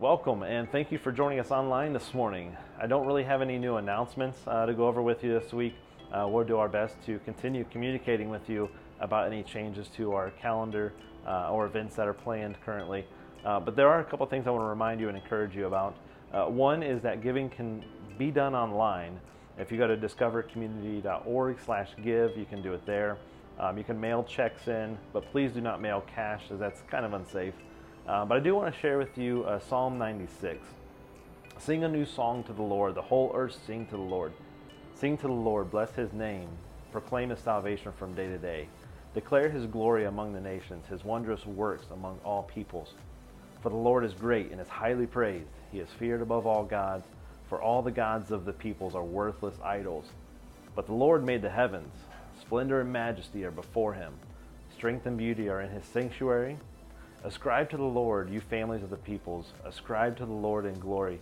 Welcome and thank you for joining us online this morning. I don't really have any new announcements uh, to go over with you this week. Uh, we'll do our best to continue communicating with you about any changes to our calendar uh, or events that are planned currently. Uh, but there are a couple things I want to remind you and encourage you about. Uh, one is that giving can be done online. If you go to discovercommunity.org/give, you can do it there. Um, you can mail checks in, but please do not mail cash, as that's kind of unsafe. Uh, but I do want to share with you uh, Psalm 96. Sing a new song to the Lord, the whole earth sing to the Lord. Sing to the Lord, bless his name, proclaim his salvation from day to day. Declare his glory among the nations, his wondrous works among all peoples. For the Lord is great and is highly praised. He is feared above all gods, for all the gods of the peoples are worthless idols. But the Lord made the heavens. Splendor and majesty are before him. Strength and beauty are in his sanctuary. Ascribe to the Lord, you families of the peoples. Ascribe to the Lord in glory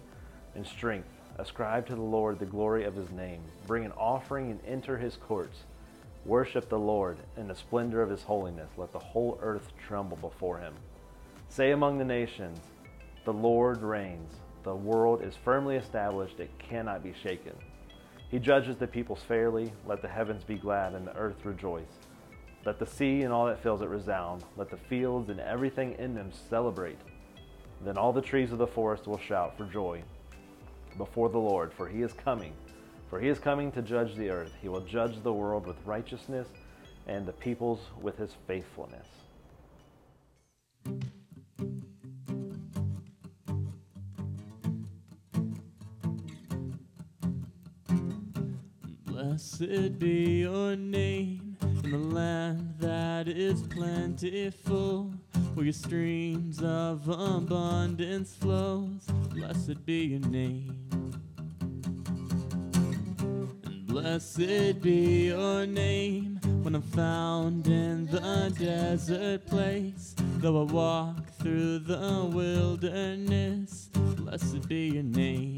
and strength. Ascribe to the Lord the glory of his name. Bring an offering and enter his courts. Worship the Lord in the splendor of his holiness. Let the whole earth tremble before him. Say among the nations, The Lord reigns. The world is firmly established, it cannot be shaken. He judges the peoples fairly. Let the heavens be glad and the earth rejoice. Let the sea and all that fills it resound. Let the fields and everything in them celebrate. Then all the trees of the forest will shout for joy before the Lord, for he is coming. For he is coming to judge the earth. He will judge the world with righteousness and the peoples with his faithfulness. Blessed be your name in the land that is plentiful, where your streams of abundance flows. Blessed be your name. And blessed be your name when I'm found in the desert place. Though I walk through the wilderness, blessed be your name.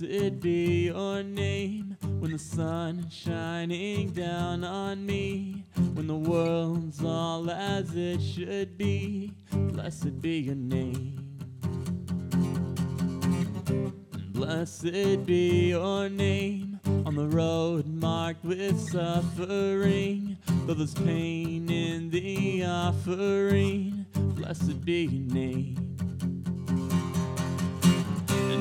Blessed be your name when the sun is shining down on me, when the world's all as it should be. Blessed be your name. Blessed be your name on the road marked with suffering, though there's pain in the offering. Blessed be your name.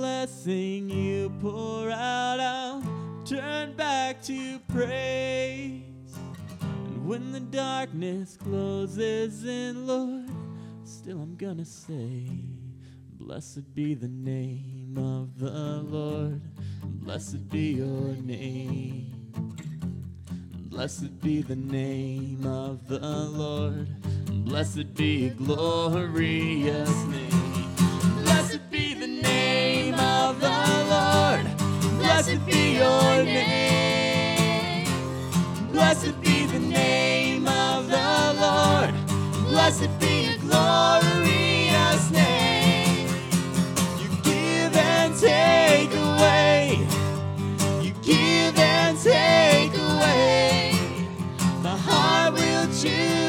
Blessing you pour out, I'll turn back to praise. And when the darkness closes in, Lord, still I'm gonna say, Blessed be the name of the Lord. Blessed be your name. Blessed be the name of the Lord. Blessed be your glorious name. Of the Lord. Blessed be your name. Blessed be the name of the Lord. Blessed be your glorious name. You give and take away. You give and take away. My heart will choose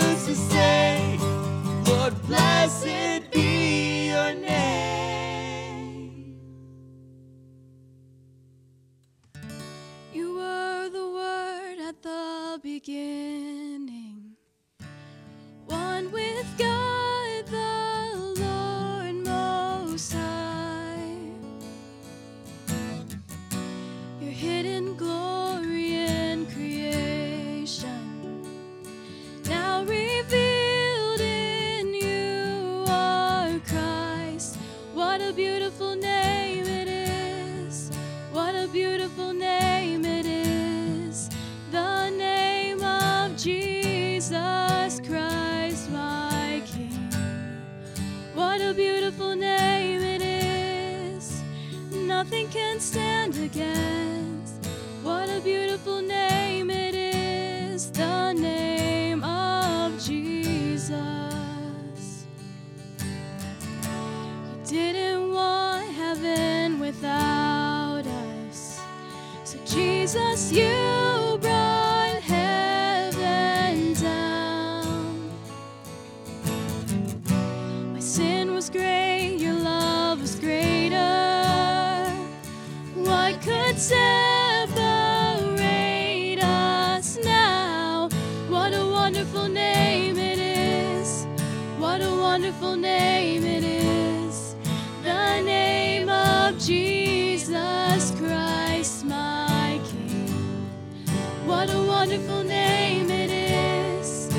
What a wonderful name it is.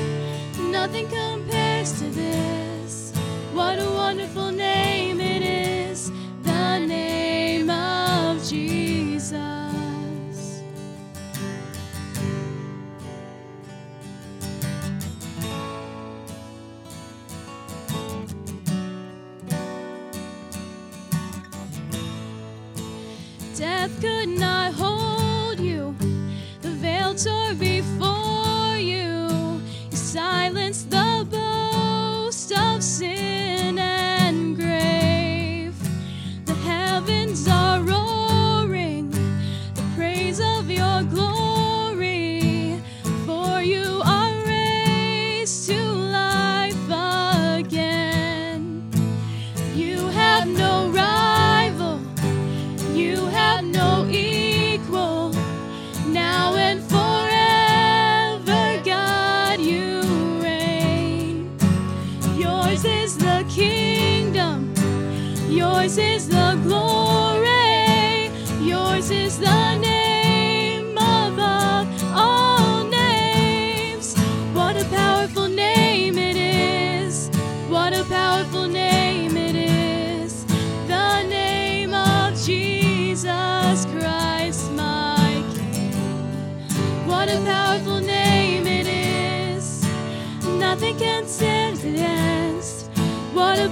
Nothing compares to this. What a wonderful name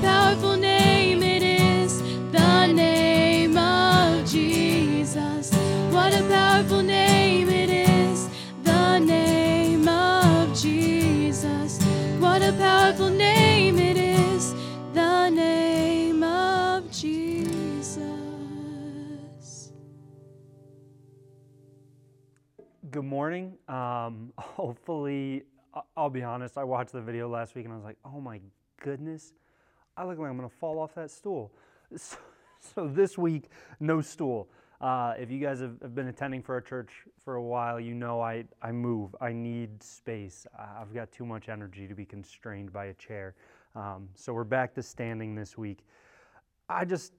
powerful name it is. The name of Jesus. What a powerful name it is. The name of Jesus. What a powerful name it is. The name of Jesus. Good morning. Um, hopefully, I'll be honest. I watched the video last week and I was like, "Oh my goodness, I look like I'm gonna fall off that stool." So, so this week, no stool. Uh, if you guys have, been attending for our church for a while, you know I I move. I need space. I've got too much energy to be constrained by a chair. Um, so we're back to standing this week. I just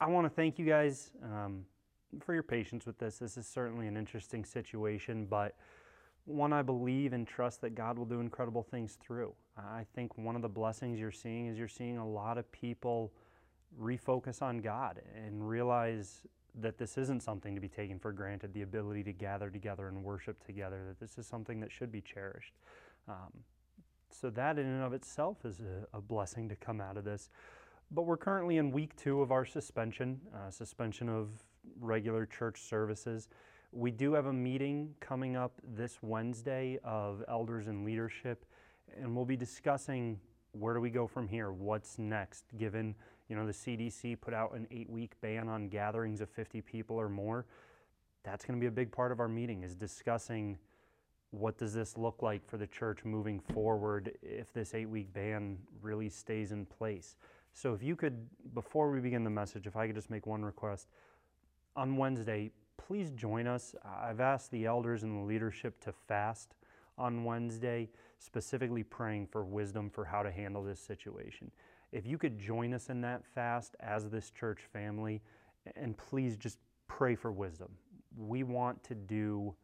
I want to thank you guys um, for your patience with this. This is certainly an interesting situation, but one I believe and trust that God will do incredible things through. I think one of the blessings you're seeing is you're seeing a lot of people refocus on God and realize that this isn't something to be taken for granted the ability to gather together and worship together, that this is something that should be cherished. Um, so, that in and of itself is a, a blessing to come out of this. But we're currently in week two of our suspension, uh, suspension of regular church services. We do have a meeting coming up this Wednesday of elders and leadership, and we'll be discussing where do we go from here? What's next? Given you know the CDC put out an eight-week ban on gatherings of 50 people or more, that's going to be a big part of our meeting is discussing what does this look like for the church moving forward if this eight-week ban really stays in place. So if you could, before we begin the message, if I could just make one request. On Wednesday, please join us. I've asked the elders and the leadership to fast on Wednesday, specifically praying for wisdom for how to handle this situation. If you could join us in that fast as this church family, and please just pray for wisdom. We want to do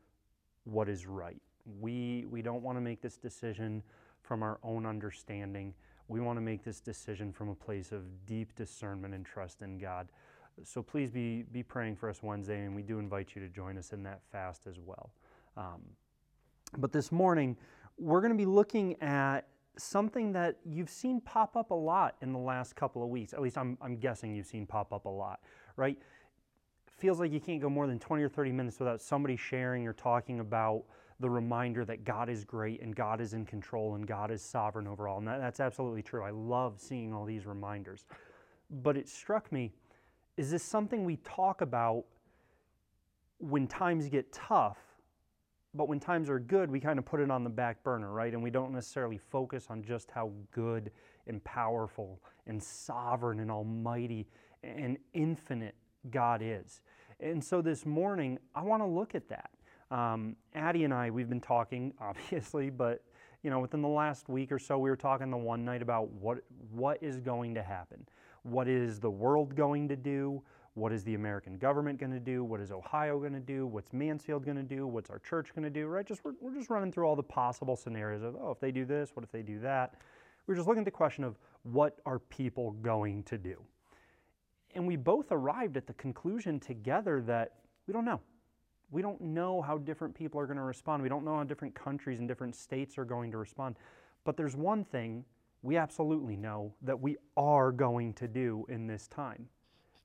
what is right. We, we don't want to make this decision from our own understanding. We want to make this decision from a place of deep discernment and trust in God. So please be, be praying for us Wednesday, and we do invite you to join us in that fast as well. Um, but this morning, we're going to be looking at something that you've seen pop up a lot in the last couple of weeks. At least I'm, I'm guessing you've seen pop up a lot, right? Feels like you can't go more than 20 or 30 minutes without somebody sharing or talking about the reminder that God is great and God is in control and God is sovereign over all. And that, that's absolutely true. I love seeing all these reminders. But it struck me is this something we talk about when times get tough? But when times are good, we kind of put it on the back burner, right? And we don't necessarily focus on just how good and powerful and sovereign and almighty and infinite God is. And so this morning, I want to look at that. Um, Addie and I, we've been talking, obviously, but you know, within the last week or so, we were talking the one night about what what is going to happen. What is the world going to do? What is the American government going to do? What is Ohio going to do? What's Mansfield going to do? What's our church going to do? Right? Just we're, we're just running through all the possible scenarios of oh, if they do this, what if they do that? We're just looking at the question of what are people going to do? And we both arrived at the conclusion together that we don't know. We don't know how different people are going to respond. We don't know how different countries and different states are going to respond. But there's one thing we absolutely know that we are going to do in this time,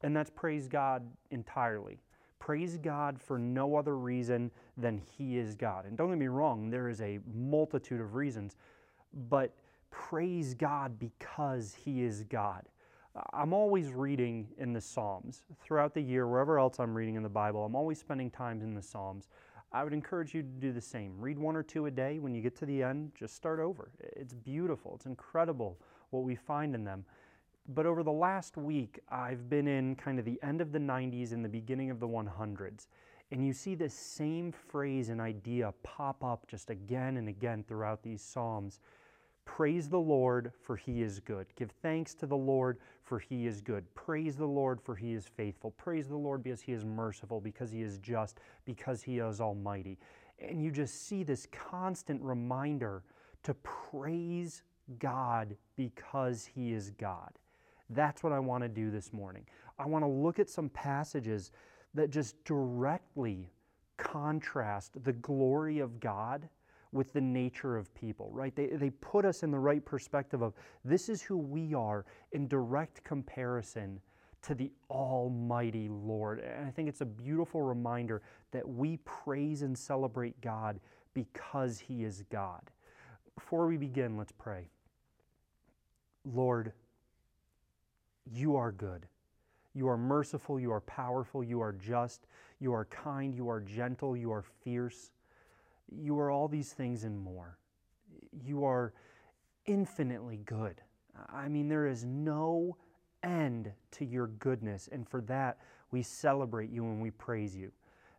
and that's praise God entirely. Praise God for no other reason than He is God. And don't get me wrong, there is a multitude of reasons, but praise God because He is God. I'm always reading in the Psalms. Throughout the year, wherever else I'm reading in the Bible, I'm always spending time in the Psalms. I would encourage you to do the same. Read one or two a day. When you get to the end, just start over. It's beautiful, it's incredible what we find in them. But over the last week, I've been in kind of the end of the 90s and the beginning of the 100s. And you see this same phrase and idea pop up just again and again throughout these Psalms. Praise the Lord, for he is good. Give thanks to the Lord, for he is good. Praise the Lord, for he is faithful. Praise the Lord because he is merciful, because he is just, because he is almighty. And you just see this constant reminder to praise God because he is God. That's what I want to do this morning. I want to look at some passages that just directly contrast the glory of God with the nature of people, right? They, they put us in the right perspective of this is who we are in direct comparison to the Almighty Lord. And I think it's a beautiful reminder that we praise and celebrate God because He is God. Before we begin, let's pray. Lord, you are good. You are merciful, you are powerful, you are just, you are kind, you are gentle, you are fierce. You are all these things and more. You are infinitely good. I mean, there is no end to your goodness, and for that we celebrate you and we praise you.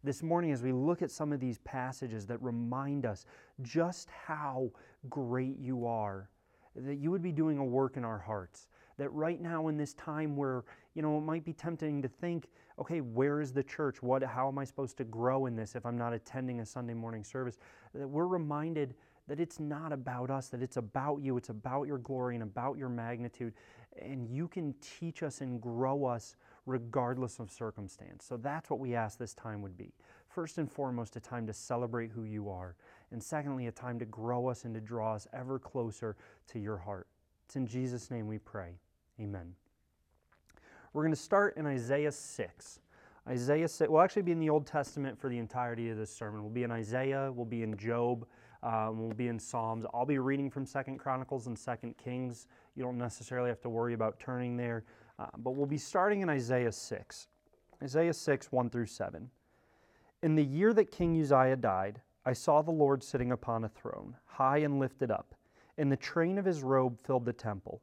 This morning, as we look at some of these passages that remind us just how great you are, that you would be doing a work in our hearts, that right now in this time where, you know, it might be tempting to think, okay, where is the church? What, how am I supposed to grow in this if I'm not attending a Sunday morning service? That we're reminded that it's not about us, that it's about you, it's about your glory and about your magnitude, and you can teach us and grow us regardless of circumstance. So that's what we ask this time would be. First and foremost, a time to celebrate who you are, and secondly, a time to grow us and to draw us ever closer to your heart. It's in Jesus' name we pray. Amen. We're going to start in Isaiah 6. Isaiah 6, we'll actually be in the Old Testament for the entirety of this sermon. We'll be in Isaiah, we'll be in Job, um, we'll be in Psalms. I'll be reading from Second Chronicles and Second Kings. You don't necessarily have to worry about turning there, uh, but we'll be starting in Isaiah 6. Isaiah 6, 1 through 7. In the year that King Uzziah died, I saw the Lord sitting upon a throne, high and lifted up, and the train of his robe filled the temple.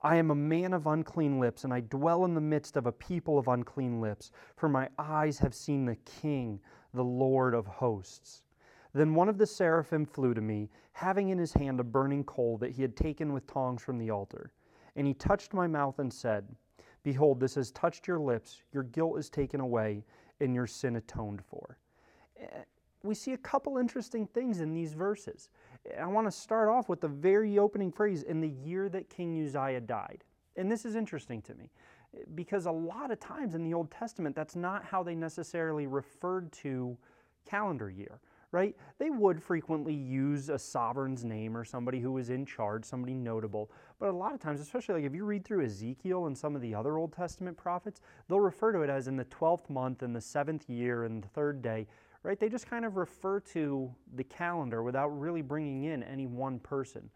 I am a man of unclean lips, and I dwell in the midst of a people of unclean lips, for my eyes have seen the King, the Lord of hosts. Then one of the seraphim flew to me, having in his hand a burning coal that he had taken with tongs from the altar. And he touched my mouth and said, Behold, this has touched your lips, your guilt is taken away, and your sin atoned for. Eh, we see a couple interesting things in these verses. I want to start off with the very opening phrase in the year that King Uzziah died. And this is interesting to me because a lot of times in the Old Testament, that's not how they necessarily referred to calendar year, right? They would frequently use a sovereign's name or somebody who was in charge, somebody notable. But a lot of times, especially like if you read through Ezekiel and some of the other Old Testament prophets, they'll refer to it as in the 12th month and the seventh year and the third day, right? They just kind of refer to the calendar without really bringing in any one person.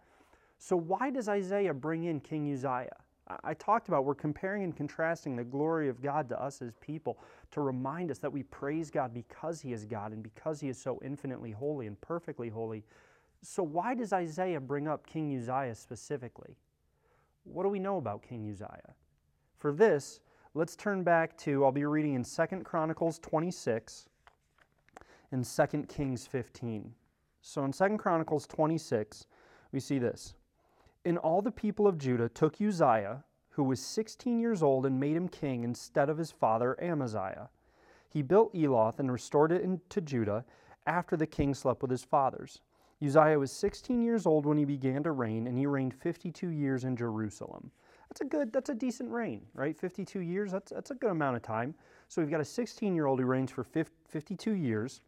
So, why does Isaiah bring in King Uzziah? I talked about we're comparing and contrasting the glory of God to us as people to remind us that we praise God because He is God and because He is so infinitely holy and perfectly holy. So, why does Isaiah bring up King Uzziah specifically? What do we know about King Uzziah? For this, let's turn back to, I'll be reading in 2 Chronicles 26 and 2 Kings 15. So, in 2 Chronicles 26, we see this. And all the people of Judah took Uzziah, who was 16 years old, and made him king instead of his father Amaziah. He built Eloth and restored it to Judah after the king slept with his fathers. Uzziah was 16 years old when he began to reign, and he reigned 52 years in Jerusalem. That's a good, that's a decent reign, right? 52 years, that's, that's a good amount of time. So we've got a 16 year old who reigns for 52 years.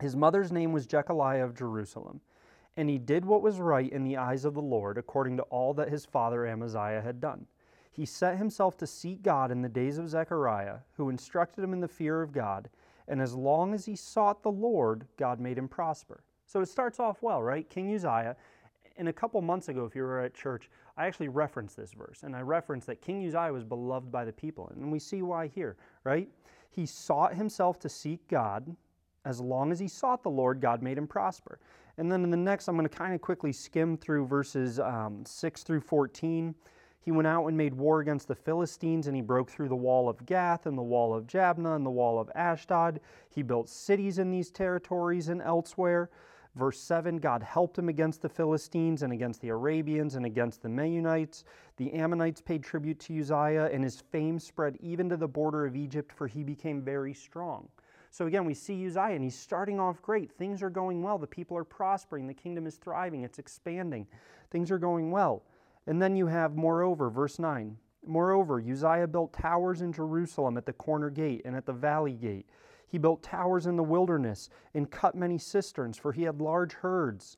His mother's name was Jecoliah of Jerusalem. And he did what was right in the eyes of the Lord, according to all that his father Amaziah had done. He set himself to seek God in the days of Zechariah, who instructed him in the fear of God. And as long as he sought the Lord, God made him prosper. So it starts off well, right? King Uzziah. And a couple months ago, if you were at church, I actually referenced this verse. And I referenced that King Uzziah was beloved by the people. And we see why here, right? He sought himself to seek God. As long as he sought the Lord, God made him prosper. And then in the next, I'm going to kind of quickly skim through verses um, 6 through 14. He went out and made war against the Philistines, and he broke through the wall of Gath and the wall of Jabneh and the wall of Ashdod. He built cities in these territories and elsewhere. Verse 7 God helped him against the Philistines and against the Arabians and against the Meunites. The Ammonites paid tribute to Uzziah, and his fame spread even to the border of Egypt, for he became very strong. So again, we see Uzziah, and he's starting off great. Things are going well. The people are prospering. The kingdom is thriving. It's expanding. Things are going well. And then you have, moreover, verse 9. Moreover, Uzziah built towers in Jerusalem at the corner gate and at the valley gate. He built towers in the wilderness and cut many cisterns, for he had large herds.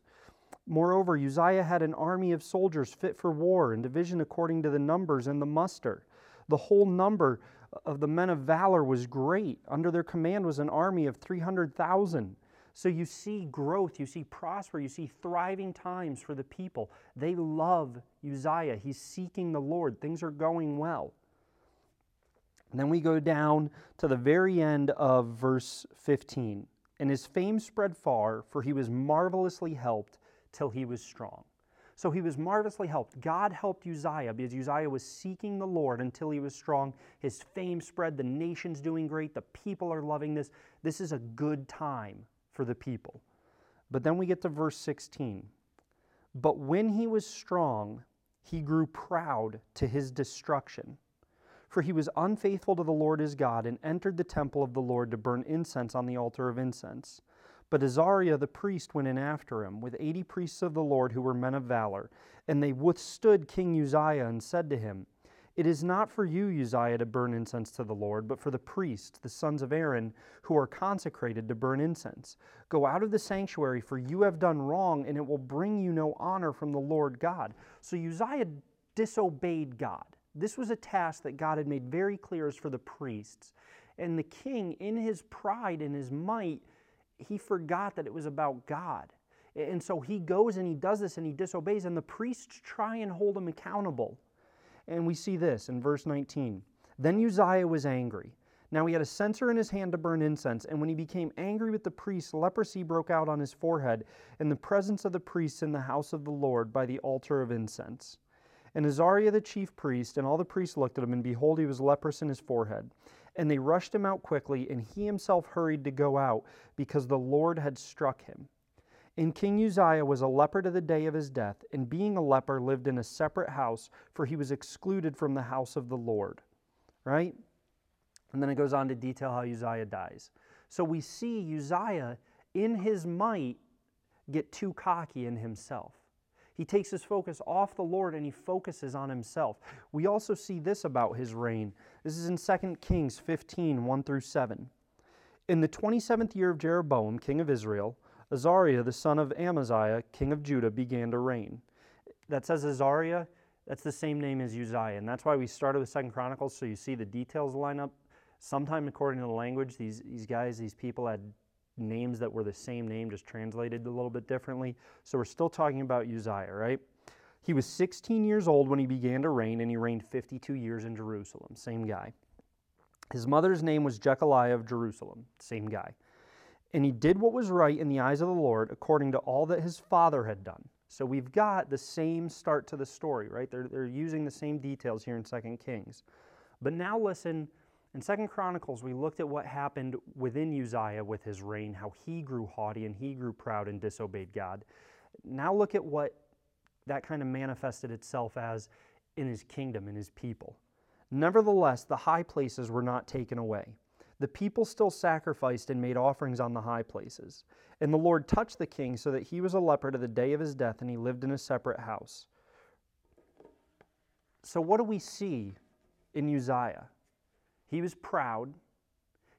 Moreover, Uzziah had an army of soldiers fit for war and division according to the numbers and the muster. The whole number of the men of valor was great. Under their command was an army of 300,000. So you see growth, you see prosper, you see thriving times for the people. They love Uzziah. He's seeking the Lord. Things are going well. And then we go down to the very end of verse 15. And his fame spread far, for he was marvelously helped till he was strong. So he was marvelously helped. God helped Uzziah because Uzziah was seeking the Lord until he was strong. His fame spread. The nation's doing great. The people are loving this. This is a good time for the people. But then we get to verse 16. But when he was strong, he grew proud to his destruction. For he was unfaithful to the Lord his God and entered the temple of the Lord to burn incense on the altar of incense. But Azariah the priest went in after him, with eighty priests of the Lord who were men of valor. And they withstood King Uzziah and said to him, It is not for you, Uzziah, to burn incense to the Lord, but for the priests, the sons of Aaron, who are consecrated to burn incense. Go out of the sanctuary, for you have done wrong, and it will bring you no honor from the Lord God. So Uzziah disobeyed God. This was a task that God had made very clear as for the priests. And the king, in his pride and his might, he forgot that it was about God. And so he goes and he does this and he disobeys, and the priests try and hold him accountable. And we see this in verse 19. Then Uzziah was angry. Now he had a censer in his hand to burn incense, and when he became angry with the priests, leprosy broke out on his forehead in the presence of the priests in the house of the Lord by the altar of incense. And Azariah the chief priest and all the priests looked at him, and behold, he was leprous in his forehead. And they rushed him out quickly, and he himself hurried to go out, because the Lord had struck him. And King Uzziah was a leper to the day of his death, and being a leper, lived in a separate house, for he was excluded from the house of the Lord. Right? And then it goes on to detail how Uzziah dies. So we see Uzziah, in his might, get too cocky in himself. He takes his focus off the Lord and he focuses on himself. We also see this about his reign. This is in 2 Kings 15 1 through 7. In the 27th year of Jeroboam, king of Israel, Azariah, the son of Amaziah, king of Judah, began to reign. That says Azariah, that's the same name as Uzziah. And that's why we started with Second Chronicles, so you see the details line up. Sometime, according to the language, these, these guys, these people had names that were the same name, just translated a little bit differently. So we're still talking about Uzziah, right? He was 16 years old when he began to reign, and he reigned 52 years in Jerusalem. Same guy. His mother's name was Jecoliah of Jerusalem. Same guy. And he did what was right in the eyes of the Lord according to all that his father had done. So we've got the same start to the story, right? They're, they're using the same details here in 2 Kings. But now listen in Second Chronicles, we looked at what happened within Uzziah with his reign, how he grew haughty and he grew proud and disobeyed God. Now look at what that kind of manifested itself as in his kingdom, in his people. Nevertheless, the high places were not taken away. The people still sacrificed and made offerings on the high places. And the Lord touched the king so that he was a leper to the day of his death, and he lived in a separate house. So, what do we see in Uzziah? He was proud.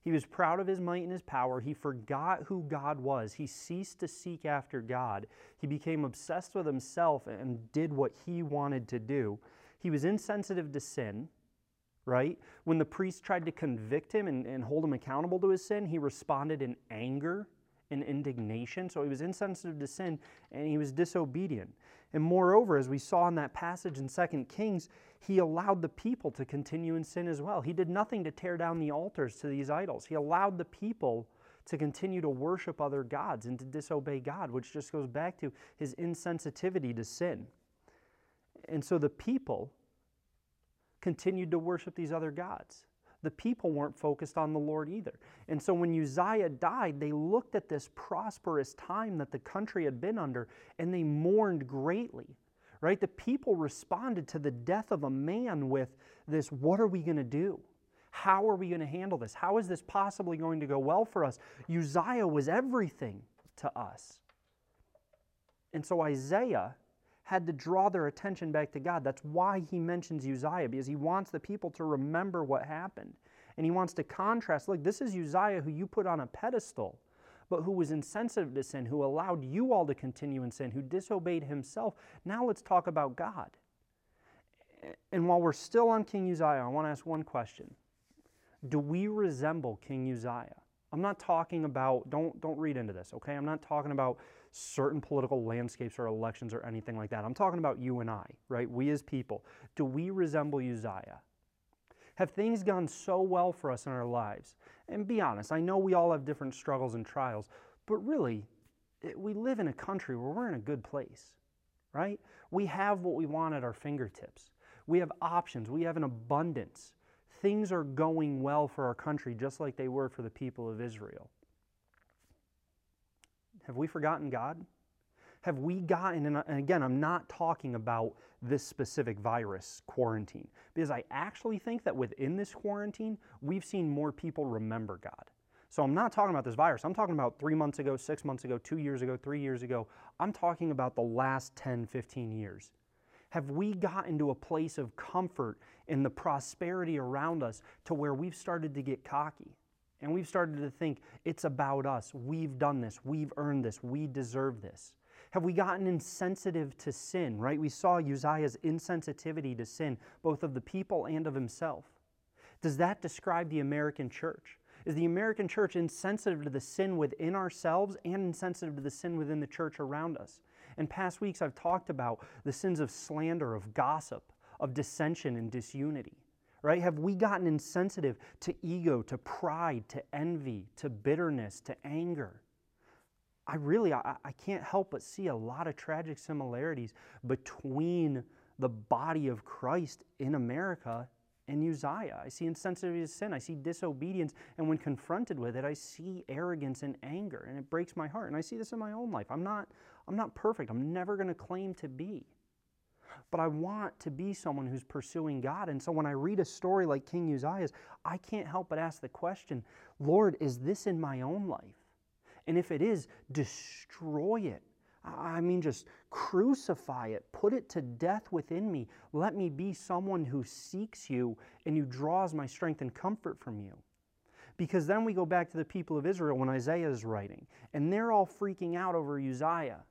He was proud of his might and his power. He forgot who God was. He ceased to seek after God. He became obsessed with himself and did what he wanted to do. He was insensitive to sin, right? When the priest tried to convict him and, and hold him accountable to his sin, he responded in anger and indignation. So he was insensitive to sin and he was disobedient. And moreover, as we saw in that passage in 2 Kings, he allowed the people to continue in sin as well. He did nothing to tear down the altars to these idols. He allowed the people to continue to worship other gods and to disobey God, which just goes back to his insensitivity to sin. And so the people continued to worship these other gods. The people weren't focused on the Lord either. And so when Uzziah died, they looked at this prosperous time that the country had been under and they mourned greatly right? The people responded to the death of a man with this what are we going to do? How are we going to handle this? How is this possibly going to go well for us? Uzziah was everything to us. And so Isaiah had to draw their attention back to God. That's why he mentions Uzziah, because he wants the people to remember what happened. And he wants to contrast look, this is Uzziah who you put on a pedestal but who was insensitive to sin, who allowed you all to continue in sin, who disobeyed himself. Now let's talk about God. And while we're still on King Uzziah, I want to ask one question Do we resemble King Uzziah? I'm not talking about, don't, don't read into this, okay? I'm not talking about certain political landscapes or elections or anything like that. I'm talking about you and I, right? We as people. Do we resemble Uzziah? Have things gone so well for us in our lives? And be honest, I know we all have different struggles and trials, but really, we live in a country where we're in a good place, right? We have what we want at our fingertips. We have options, we have an abundance. Things are going well for our country just like they were for the people of Israel. Have we forgotten God? have we gotten, and again, I'm not talking about this specific virus quarantine, because I actually think that within this quarantine, we've seen more people remember God. So I'm not talking about this virus. I'm talking about three months ago, six months ago, two years ago, three years ago. I'm talking about the last 10, 15 years. Have we gotten to a place of comfort in the prosperity around us to where we've started to get cocky? And we've started to think it's about us. We've done this. We've earned this. We deserve this. Have we gotten insensitive to sin, right? We saw Uzziah's insensitivity to sin, both of the people and of himself. Does that describe the American church? Is the American church insensitive to the sin within ourselves and insensitive to the sin within the church around us? In past weeks, I've talked about the sins of slander, of gossip, of dissension and disunity right? Have we gotten insensitive to ego, to pride, to envy, to bitterness, to anger? I really I, I can't help but see a lot of tragic similarities between the body of Christ in America and Uzziah. I see insensitivity to sin. I see disobedience. And when confronted with it, I see arrogance and anger. And it breaks my heart. And I see this in my own life. I'm not, I'm not perfect. I'm never going to claim to be. But I want to be someone who's pursuing God. And so when I read a story like King Uzziah's, I can't help but ask the question Lord, is this in my own life? And if it is, destroy it. I mean, just crucify it, put it to death within me. Let me be someone who seeks you and who draws my strength and comfort from you. Because then we go back to the people of Israel when Isaiah is writing, and they're all freaking out over Uzziah.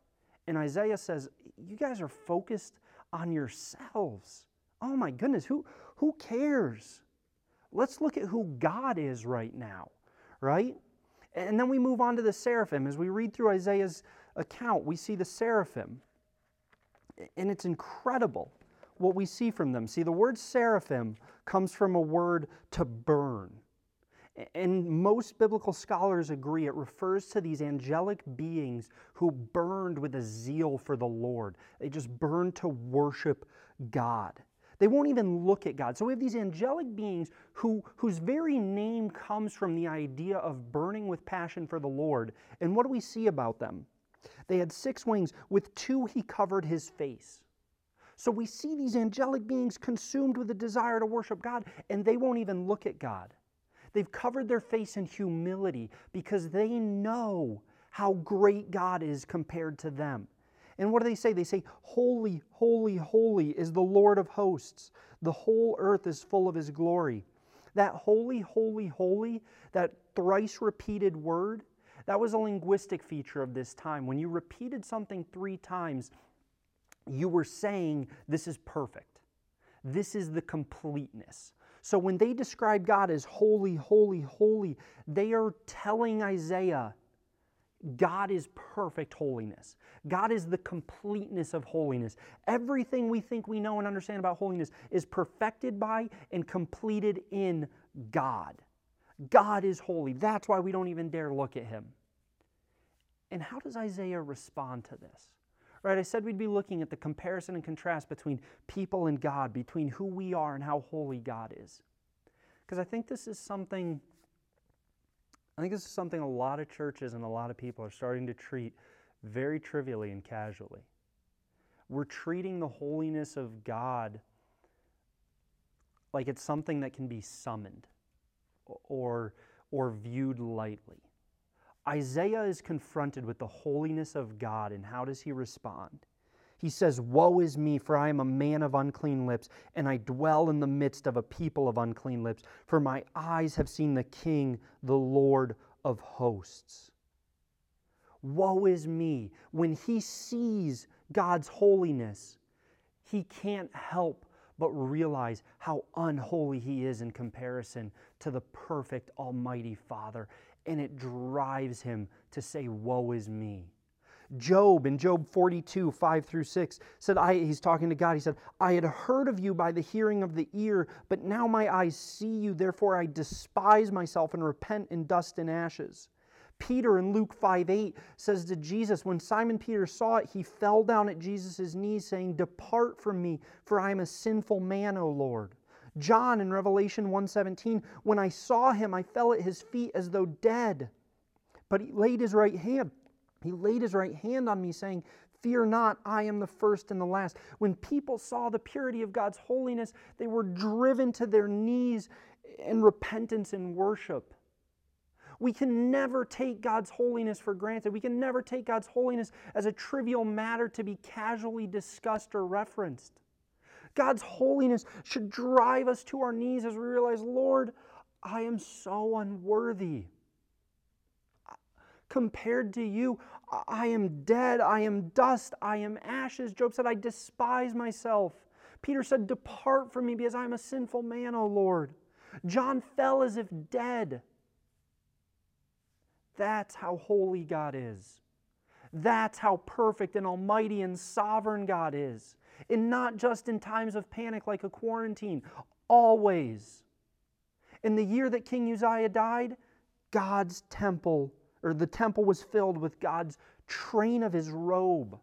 And Isaiah says, You guys are focused on yourselves. Oh my goodness, who, who cares? Let's look at who God is right now, right? And then we move on to the seraphim. As we read through Isaiah's account, we see the seraphim. And it's incredible what we see from them. See, the word seraphim comes from a word to burn. And most biblical scholars agree it refers to these angelic beings who burned with a zeal for the Lord. They just burned to worship God. They won't even look at God. So we have these angelic beings who, whose very name comes from the idea of burning with passion for the Lord. And what do we see about them? They had six wings. With two, he covered his face. So we see these angelic beings consumed with a desire to worship God, and they won't even look at God. They've covered their face in humility because they know how great God is compared to them. And what do they say? They say, Holy, holy, holy is the Lord of hosts. The whole earth is full of his glory. That holy, holy, holy, that thrice repeated word, that was a linguistic feature of this time. When you repeated something three times, you were saying, This is perfect. This is the completeness. So when they describe God as holy, holy, holy, they are telling Isaiah, God is perfect holiness. God is the completeness of holiness. Everything we think we know and understand about holiness is perfected by and completed in God. God is holy. That's why we don't even dare look at him. And how does Isaiah respond to this? Right, I said we'd be looking at the comparison and contrast between people and God, between who we are and how holy God is. Because I think this is something I think this is something a lot of churches and a lot of people are starting to treat very trivially and casually. We're treating the holiness of God like it's something that can be summoned or, or viewed lightly. Isaiah is confronted with the holiness of God, and how does he respond? He says, Woe is me, for I am a man of unclean lips, and I dwell in the midst of a people of unclean lips, for my eyes have seen the King, the Lord of hosts. Woe is me. When he sees God's holiness, he can't help but realize how unholy he is in comparison to the perfect Almighty Father and it drives him to say, Woe is me. Job in Job 42, 5 through 6 said, I, he's talking to God, he said, I had heard of you by the hearing of the ear, but now my eyes see you, therefore I despise myself and repent in dust and ashes. Peter in Luke 5 8 says to Jesus, when Simon Peter saw it, he fell down at Jesus' knees, saying, Depart from me, for I am a sinful man, O Lord. John in Revelation 1:17, when I saw him, I fell at his feet as though dead. But he laid his right hand. He laid his right hand on me, saying, Fear not, I am the first and the last. When people saw the purity of God's holiness, they were driven to their knees in repentance and worship. We can never take God's holiness for granted. We can never take God's holiness as a trivial matter to be casually discussed or referenced. God's holiness should drive us to our knees as we realize, Lord, I am so unworthy. Compared to you, I am dead, I am dust, I am ashes. Job said, I despise myself. Peter said, Depart from me because I am a sinful man, O Lord. John fell as if dead. That's how holy God is. That's how perfect and almighty and sovereign God is and not just in times of panic like a quarantine, always. In the year that King Uzziah died, God's temple, or the temple was filled with God's train of his robe.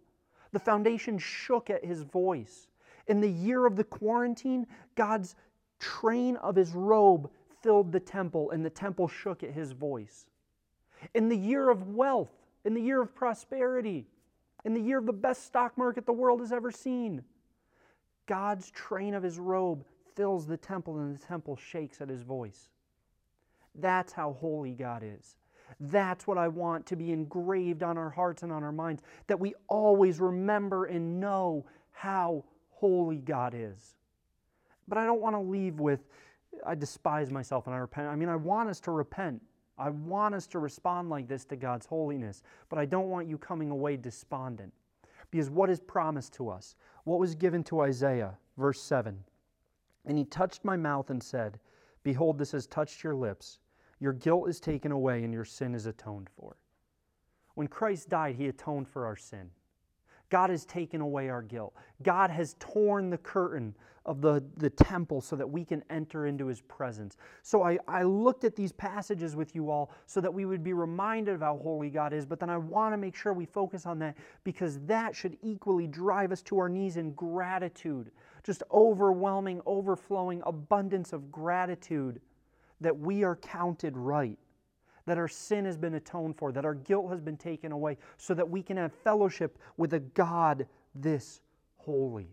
The foundation shook at his voice. In the year of the quarantine, God's train of his robe filled the temple, and the temple shook at his voice. In the year of wealth, in the year of prosperity, in the year of the best stock market the world has ever seen, God's train of his robe fills the temple, and the temple shakes at his voice. That's how holy God is. That's what I want to be engraved on our hearts and on our minds, that we always remember and know how holy God is. But I don't want to leave with, I despise myself and I repent. I mean, I want us to repent. I want us to respond like this to God's holiness, but I don't want you coming away despondent. Because what is promised to us? What was given to Isaiah, verse 7? And he touched my mouth and said, Behold, this has touched your lips. Your guilt is taken away and your sin is atoned for. When Christ died, he atoned for our sin. God has taken away our guilt. God has torn the curtain of the, the temple so that we can enter into his presence. So I, I looked at these passages with you all so that we would be reminded of how holy God is, but then I want to make sure we focus on that because that should equally drive us to our knees in gratitude. Just overwhelming, overflowing abundance of gratitude that we are counted right that our sin has been atoned for, that our guilt has been taken away, so that we can have fellowship with a God this holy.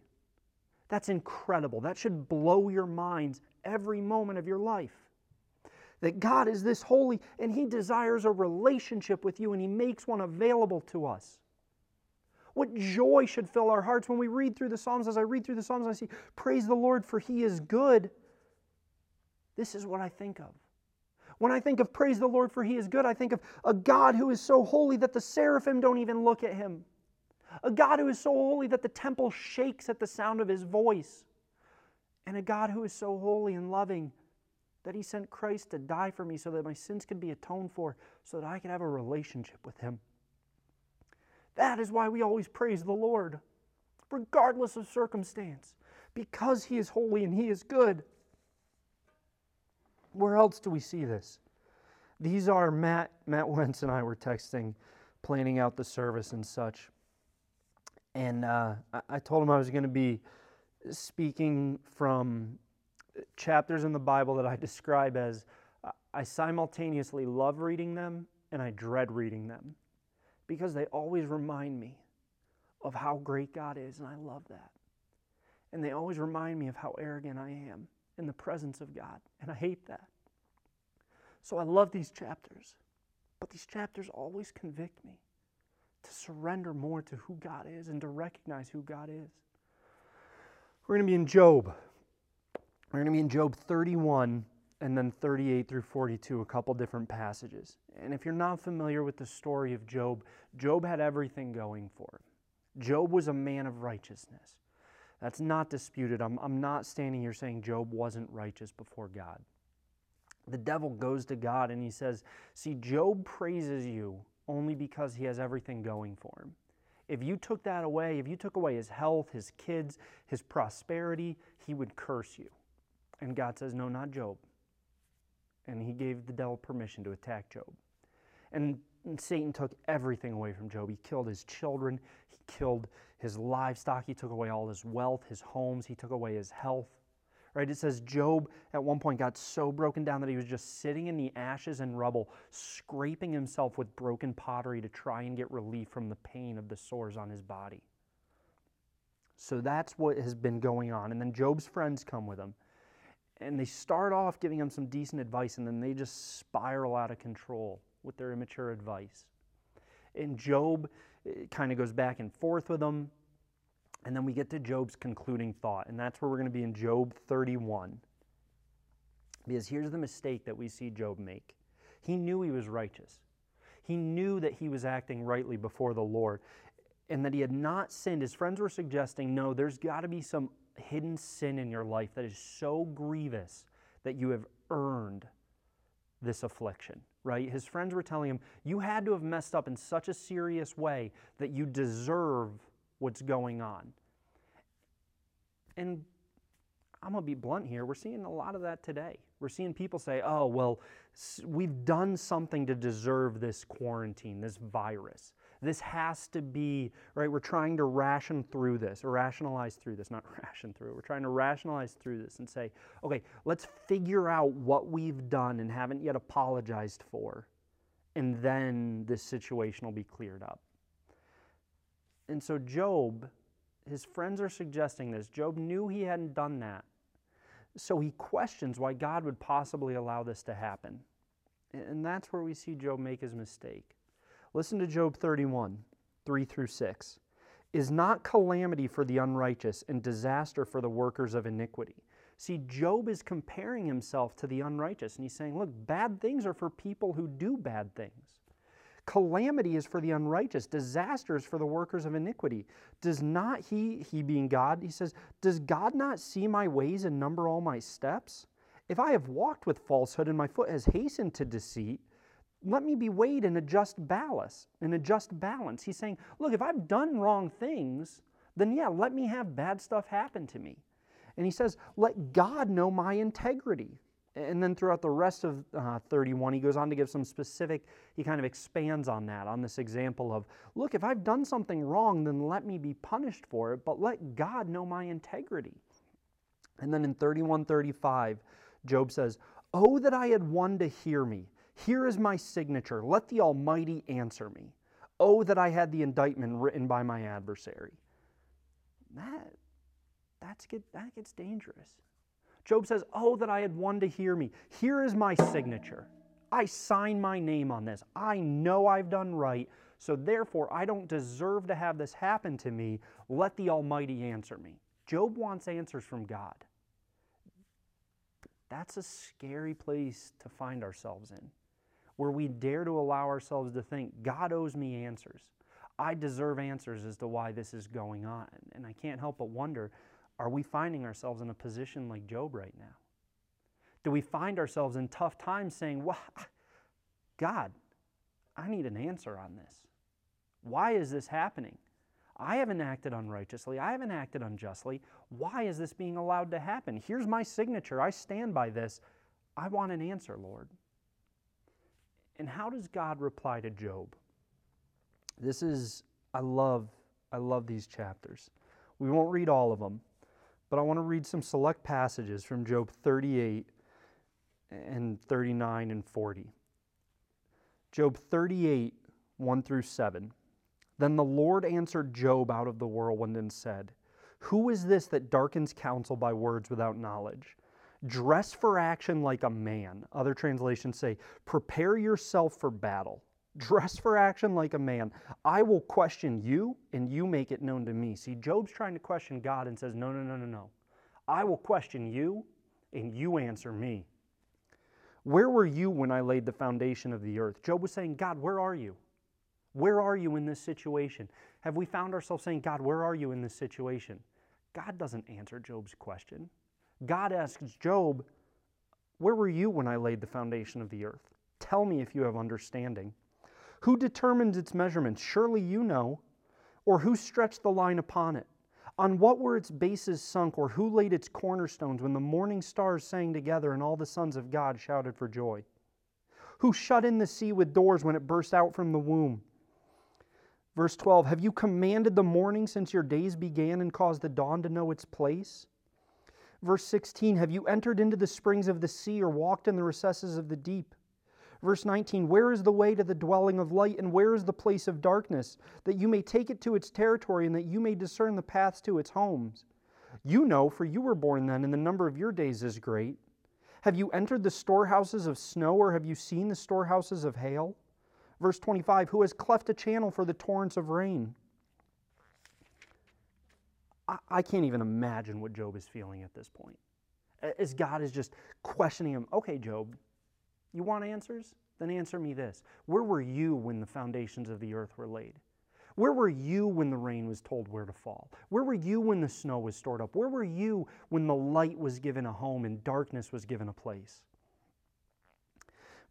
That's incredible. That should blow your minds every moment of your life. That God is this holy and He desires a relationship with you and He makes one available to us. What joy should fill our hearts when we read through the Psalms. As I read through the Psalms, I see, Praise the Lord, for He is good. This is what I think of. When I think of praise the Lord for he is good, I think of a God who is so holy that the seraphim don't even look at him. A God who is so holy that the temple shakes at the sound of his voice. And a God who is so holy and loving that he sent Christ to die for me so that my sins could be atoned for, so that I could have a relationship with him. That is why we always praise the Lord, regardless of circumstance, because he is holy and he is good. Where else do we see this? These are Matt, Matt Wentz and I were texting, planning out the service and such. And uh, I told him I was going to be speaking from chapters in the Bible that I describe as I simultaneously love reading them and I dread reading them because they always remind me of how great God is, and I love that. And they always remind me of how arrogant I am in the presence of God. And I hate that. So I love these chapters. But these chapters always convict me to surrender more to who God is and to recognize who God is. We're going to be in Job. We're going to be in Job 31 and then 38 through 42, a couple different passages. And if you're not familiar with the story of Job, Job had everything going for him. Job was a man of righteousness. That's not disputed. I'm, I'm not standing here saying Job wasn't righteous before God. The devil goes to God and he says, See, Job praises you only because he has everything going for him. If you took that away, if you took away his health, his kids, his prosperity, he would curse you. And God says, No, not Job. And he gave the devil permission to attack Job. And Satan took everything away from Job. He killed his children, he killed his livestock, he took away all his wealth, his homes, he took away his health. Right? It says Job at one point got so broken down that he was just sitting in the ashes and rubble, scraping himself with broken pottery to try and get relief from the pain of the sores on his body. So that's what has been going on. And then Job's friends come with him. And they start off giving him some decent advice, and then they just spiral out of control with their immature advice. And Job eh, kind of goes back and forth with them. And then we get to Job's concluding thought, and that's where we're going to be in Job 31. Because here's the mistake that we see Job make he knew he was righteous, he knew that he was acting rightly before the Lord, and that he had not sinned. His friends were suggesting, no, there's got to be some hidden sin in your life that is so grievous that you have earned this affliction, right? His friends were telling him, You had to have messed up in such a serious way that you deserve what's going on. And I'm going to be blunt here. We're seeing a lot of that today. We're seeing people say, oh, well, we've done something to deserve this quarantine, this virus. This has to be, right? We're trying to ration through this or rationalize through this, not ration through. it. We're trying to rationalize through this and say, okay, let's figure out what we've done and haven't yet apologized for. And then this situation will be cleared up. And so, Job, his friends are suggesting this. Job knew he hadn't done that. So he questions why God would possibly allow this to happen. And that's where we see Job make his mistake. Listen to Job 31, 3 through 6. Is not calamity for the unrighteous and disaster for the workers of iniquity? See, Job is comparing himself to the unrighteous, and he's saying, look, bad things are for people who do bad things. Calamity is for the unrighteous, disaster is for the workers of iniquity. Does not he, he being God, he says, Does God not see my ways and number all my steps? If I have walked with falsehood and my foot has hastened to deceit, let me be weighed in a just balance, in a just balance. He's saying, look, if I've done wrong things, then yeah, let me have bad stuff happen to me. And he says, let God know my integrity. And then throughout the rest of uh, 31, he goes on to give some specific, he kind of expands on that, on this example of, look, if I've done something wrong, then let me be punished for it, but let God know my integrity. And then in 31 35, Job says, Oh, that I had one to hear me here is my signature. Let the Almighty answer me. Oh, that I had the indictment written by my adversary. That, that's get, that gets dangerous. Job says, Oh, that I had one to hear me. Here is my signature. I sign my name on this. I know I've done right, so therefore I don't deserve to have this happen to me. Let the Almighty answer me. Job wants answers from God. That's a scary place to find ourselves in where we dare to allow ourselves to think, God owes me answers. I deserve answers as to why this is going on. And I can't help but wonder are we finding ourselves in a position like Job right now? Do we find ourselves in tough times saying, well, God, I need an answer on this. Why is this happening? I haven't acted unrighteously. I haven't acted unjustly. Why is this being allowed to happen? Here's my signature. I stand by this. I want an answer, Lord. And how does God reply to Job? This is, I love, I love these chapters. We won't read all of them, but I want to read some select passages from Job 38 and 39 and 40. Job 38, 1 through 7. Then the Lord answered Job out of the whirlwind and said, Who is this that darkens counsel by words without knowledge? Dress for action like a man. Other translations say, prepare yourself for battle. Dress for action like a man. I will question you, and you make it known to me. See, Job's trying to question God and says, No, no, no, no, no. I will question you, and you answer me. Where were you when I laid the foundation of the earth? Job was saying, God, where are you? Where are you in this situation? Have we found ourselves saying, God, where are you in this situation? God doesn't answer Job's question. God asks Job, Where were you when I laid the foundation of the earth? Tell me if you have understanding. Who determined its measurements? Surely you know. Or who stretched the line upon it? On what were its bases sunk, or who laid its cornerstones when the morning stars sang together and all the sons of God shouted for joy? Who shut in the sea with doors when it burst out from the womb? Verse 12 Have you commanded the morning since your days began and caused the dawn to know its place? Verse 16, have you entered into the springs of the sea or walked in the recesses of the deep? Verse 19, where is the way to the dwelling of light and where is the place of darkness, that you may take it to its territory and that you may discern the paths to its homes? You know, for you were born then, and the number of your days is great. Have you entered the storehouses of snow or have you seen the storehouses of hail? Verse 25, who has cleft a channel for the torrents of rain? I, can't even imagine what Job is feeling at this point. As God is just questioning him, okay, Job, you want answers? Then answer me this. Where were you when the foundations of the earth were laid? Where were you when the rain was told where to fall? Where were you when the snow was stored up? Where were you when the light was given a home and darkness was given a place?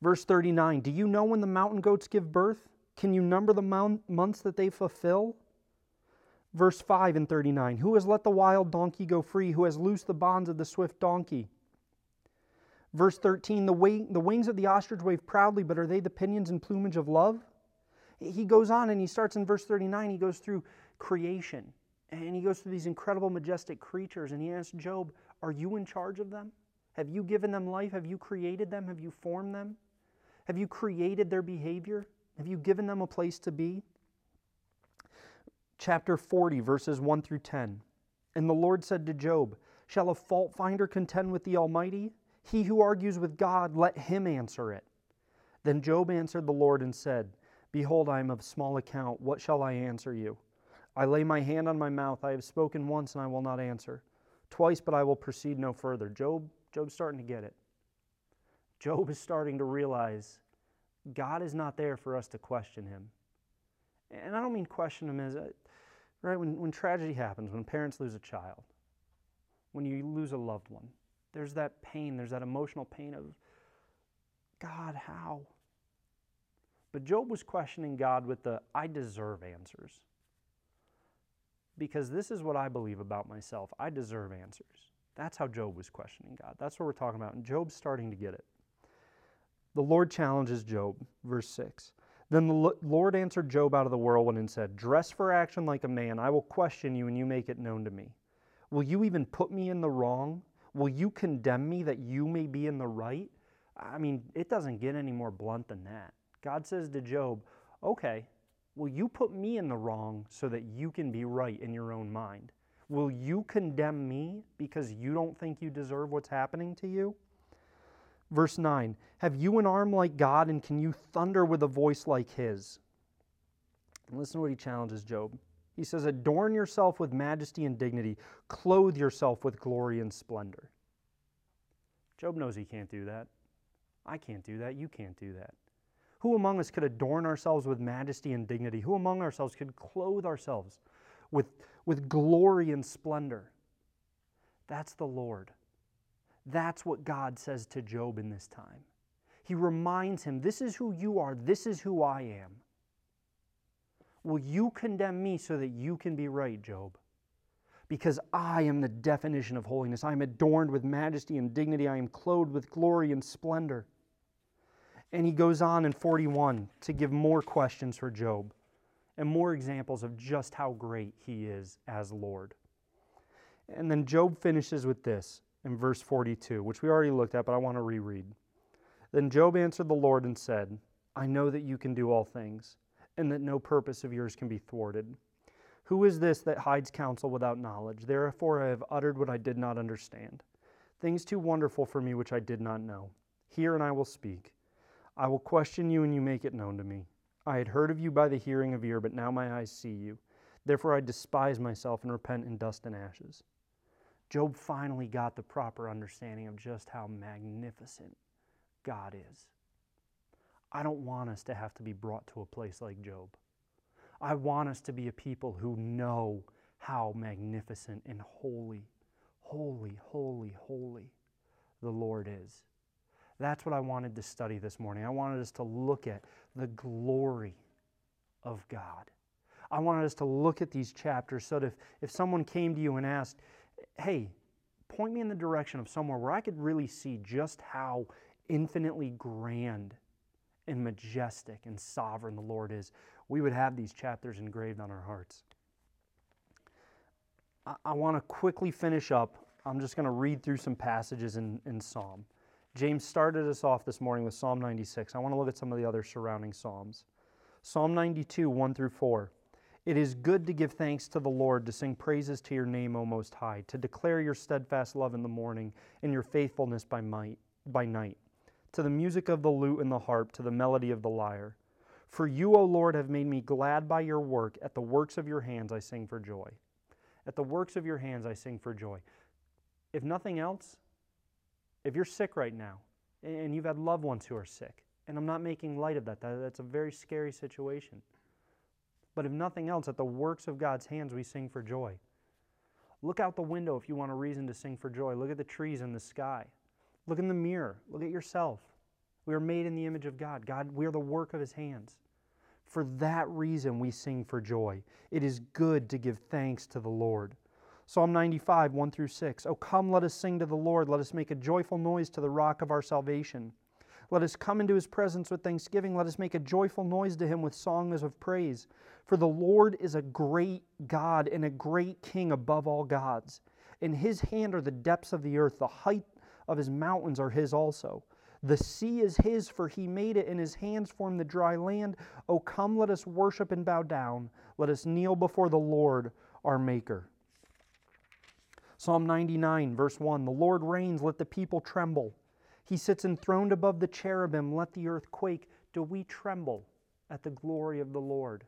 Verse 39 Do you know when the mountain goats give birth? Can you number the months that they fulfill? Verse 5 and 39 Who has let the wild donkey go free? Who has loosed the bonds of the swift donkey? Verse 13 the, the wings of the ostrich wave proudly, but are they the pinions and plumage of love? He goes on and he starts in verse 39. He goes through creation and he goes through these incredible, majestic creatures and he asks Job, Are you in charge of them? Have you given them life? Have you created them? Have you formed them? Have you created their behavior? Have you given them a place to be? Chapter 40, verses 1 through 10. And the Lord said to Job, Shall a fault finder contend with the Almighty? He who argues with God, let him answer it. Then Job answered the Lord and said, Behold, I am of small account. What shall I answer you? I lay my hand on my mouth. I have spoken once and I will not answer. Twice, but I will proceed no further. Job, Job's starting to get it. Job is starting to realize God is not there for us to question him. And I don't mean question him as, a, right, when, when tragedy happens, when parents lose a child, when you lose a loved one, there's that pain, there's that emotional pain of, God, how? But Job was questioning God with the, I deserve answers. Because this is what I believe about myself. I deserve answers. That's how Job was questioning God. That's what we're talking about. And Job's starting to get it. The Lord challenges Job, verse 6. Then the Lord answered Job out of the whirlwind and said, Dress for action like a man. I will question you, and you make it known to me. Will you even put me in the wrong? Will you condemn me that you may be in the right? I mean, it doesn't get any more blunt than that. God says to Job, Okay, will you put me in the wrong so that you can be right in your own mind? Will you condemn me because you don't think you deserve what's happening to you? Verse 9 Have you an arm like God, and can you thunder with a voice like his? And listen to what he challenges Job. He says, Adorn yourself with majesty and dignity, clothe yourself with glory and splendor. Job knows he can't do that. I can't do that. You can't do that. Who among us could adorn ourselves with majesty and dignity? Who among ourselves could clothe ourselves with, with glory and splendor? That's the Lord. That's what God says to Job in this time. He reminds him, This is who you are, this is who I am. Will you condemn me so that you can be right, Job? Because I am the definition of holiness. I am adorned with majesty and dignity. I am clothed with glory and splendor. And he goes on in 41 to give more questions for Job and more examples of just how great he is as Lord. And then Job finishes with this in verse 42, which we already looked at, but I want to reread. Then Job answered the Lord and said, I know that you can do all things, and that no purpose of yours can be thwarted. Who is this that hides counsel without knowledge? Therefore I have uttered what I did not understand, things too wonderful for me which I did not know. Hear and I will speak. I will question you and you make it known to me. I had heard of you by the hearing of ear, but now my eyes see you. Therefore I despise myself and repent in dust and ashes. Job finally got the proper understanding of just how magnificent God is. I don't want us to have to be brought to a place like Job. I want us to be a people who know how magnificent and holy, holy, holy, holy the Lord is. That's what I wanted to study this morning. I wanted us to look at the glory of God. I wanted us to look at these chapters so that if, if someone came to you and asked, hey, point me in the direction of somewhere where I could really see just how infinitely grand and majestic and sovereign the Lord is, we would have these chapters engraved on our hearts. I, I want to quickly finish up. I'm just going to read through some passages in, in Psalm. James started us off this morning with Psalm 96. I want to look at some of the other surrounding Psalms. Psalm 92, 1 through 4. It is good to give thanks to the Lord, to sing praises to your name, O Most High, to declare your steadfast love in the morning and your faithfulness by, might, by night, to the music of the lute and the harp, to the melody of the lyre. For you, O Lord, have made me glad by your work. At the works of your hands I sing for joy. At the works of your hands I sing for joy. If nothing else, if you're sick right now and you've had loved ones who are sick, and I'm not making light of that, that's a very scary situation. But if nothing else, at the works of God's hands we sing for joy. Look out the window if you want a reason to sing for joy. Look at the trees in the sky. Look in the mirror. Look at yourself. We are made in the image of God. God, we are the work of His hands. For that reason, we sing for joy. It is good to give thanks to the Lord. Psalm 95, 1 through 6. Oh, come, let us sing to the Lord. Let us make a joyful noise to the rock of our salvation. Let us come into his presence with thanksgiving. Let us make a joyful noise to him with songs of praise. For the Lord is a great God and a great King above all gods. In his hand are the depths of the earth, the height of his mountains are his also. The sea is his, for he made it, and his hands formed the dry land. O come, let us worship and bow down. Let us kneel before the Lord, our Maker. Psalm 99, verse 1 The Lord reigns, let the people tremble. He sits enthroned above the cherubim. Let the earth quake. Do we tremble at the glory of the Lord?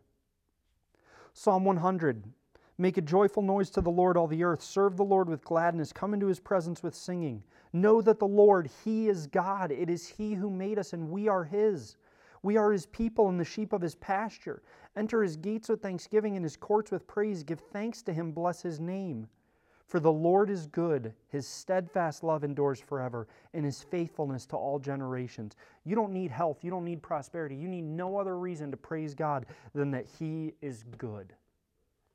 Psalm 100 Make a joyful noise to the Lord, all the earth. Serve the Lord with gladness. Come into his presence with singing. Know that the Lord, he is God. It is he who made us, and we are his. We are his people and the sheep of his pasture. Enter his gates with thanksgiving and his courts with praise. Give thanks to him. Bless his name. For the Lord is good, his steadfast love endures forever, and his faithfulness to all generations. You don't need health, you don't need prosperity, you need no other reason to praise God than that he is good.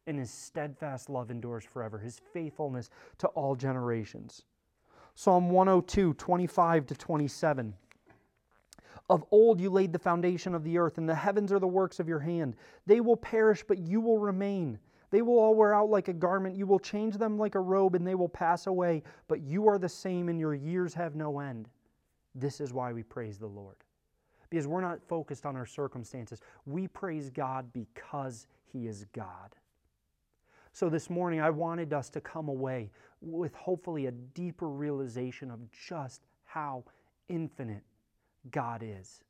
And his steadfast love endures forever, his faithfulness to all generations. Psalm 102, 25 to 27. Of old you laid the foundation of the earth, and the heavens are the works of your hand. They will perish, but you will remain. They will all wear out like a garment. You will change them like a robe, and they will pass away. But you are the same, and your years have no end. This is why we praise the Lord. Because we're not focused on our circumstances. We praise God because He is God. So this morning, I wanted us to come away with hopefully a deeper realization of just how infinite God is.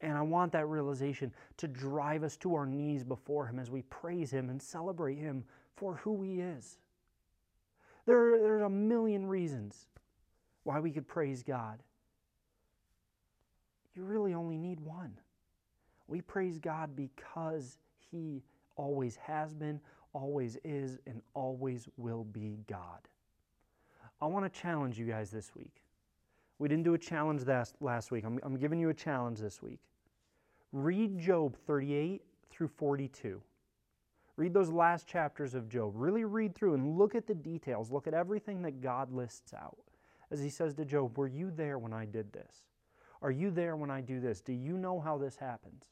And I want that realization to drive us to our knees before Him as we praise Him and celebrate Him for who He is. There, there's a million reasons why we could praise God. You really only need one. We praise God because He always has been, always is, and always will be God. I want to challenge you guys this week. We didn't do a challenge last, last week. I'm, I'm giving you a challenge this week. Read Job 38 through 42. Read those last chapters of Job. Really read through and look at the details. Look at everything that God lists out. As he says to Job, Were you there when I did this? Are you there when I do this? Do you know how this happens?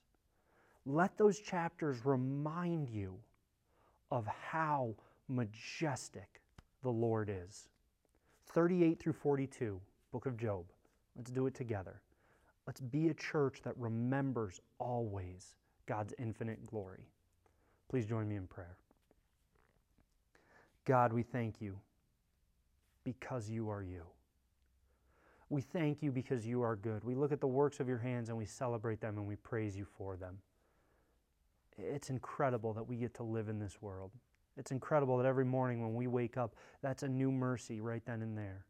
Let those chapters remind you of how majestic the Lord is. 38 through 42, book of Job. Let's do it together. Let's be a church that remembers always God's infinite glory. Please join me in prayer. God, we thank you because you are you. We thank you because you are good. We look at the works of your hands and we celebrate them and we praise you for them. It's incredible that we get to live in this world. It's incredible that every morning when we wake up, that's a new mercy right then and there.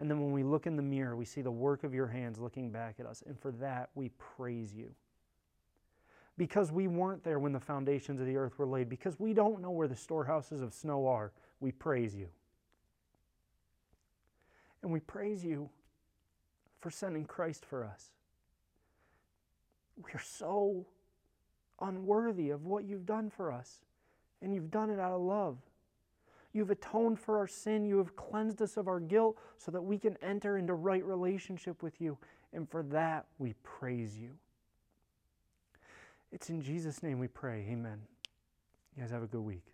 And then when we look in the mirror, we see the work of your hands looking back at us. And for that, we praise you. Because we weren't there when the foundations of the earth were laid, because we don't know where the storehouses of snow are, we praise you. And we praise you for sending Christ for us. We are so unworthy of what you've done for us, and you've done it out of love. You've atoned for our sin. You have cleansed us of our guilt so that we can enter into right relationship with you. And for that, we praise you. It's in Jesus' name we pray. Amen. You guys have a good week.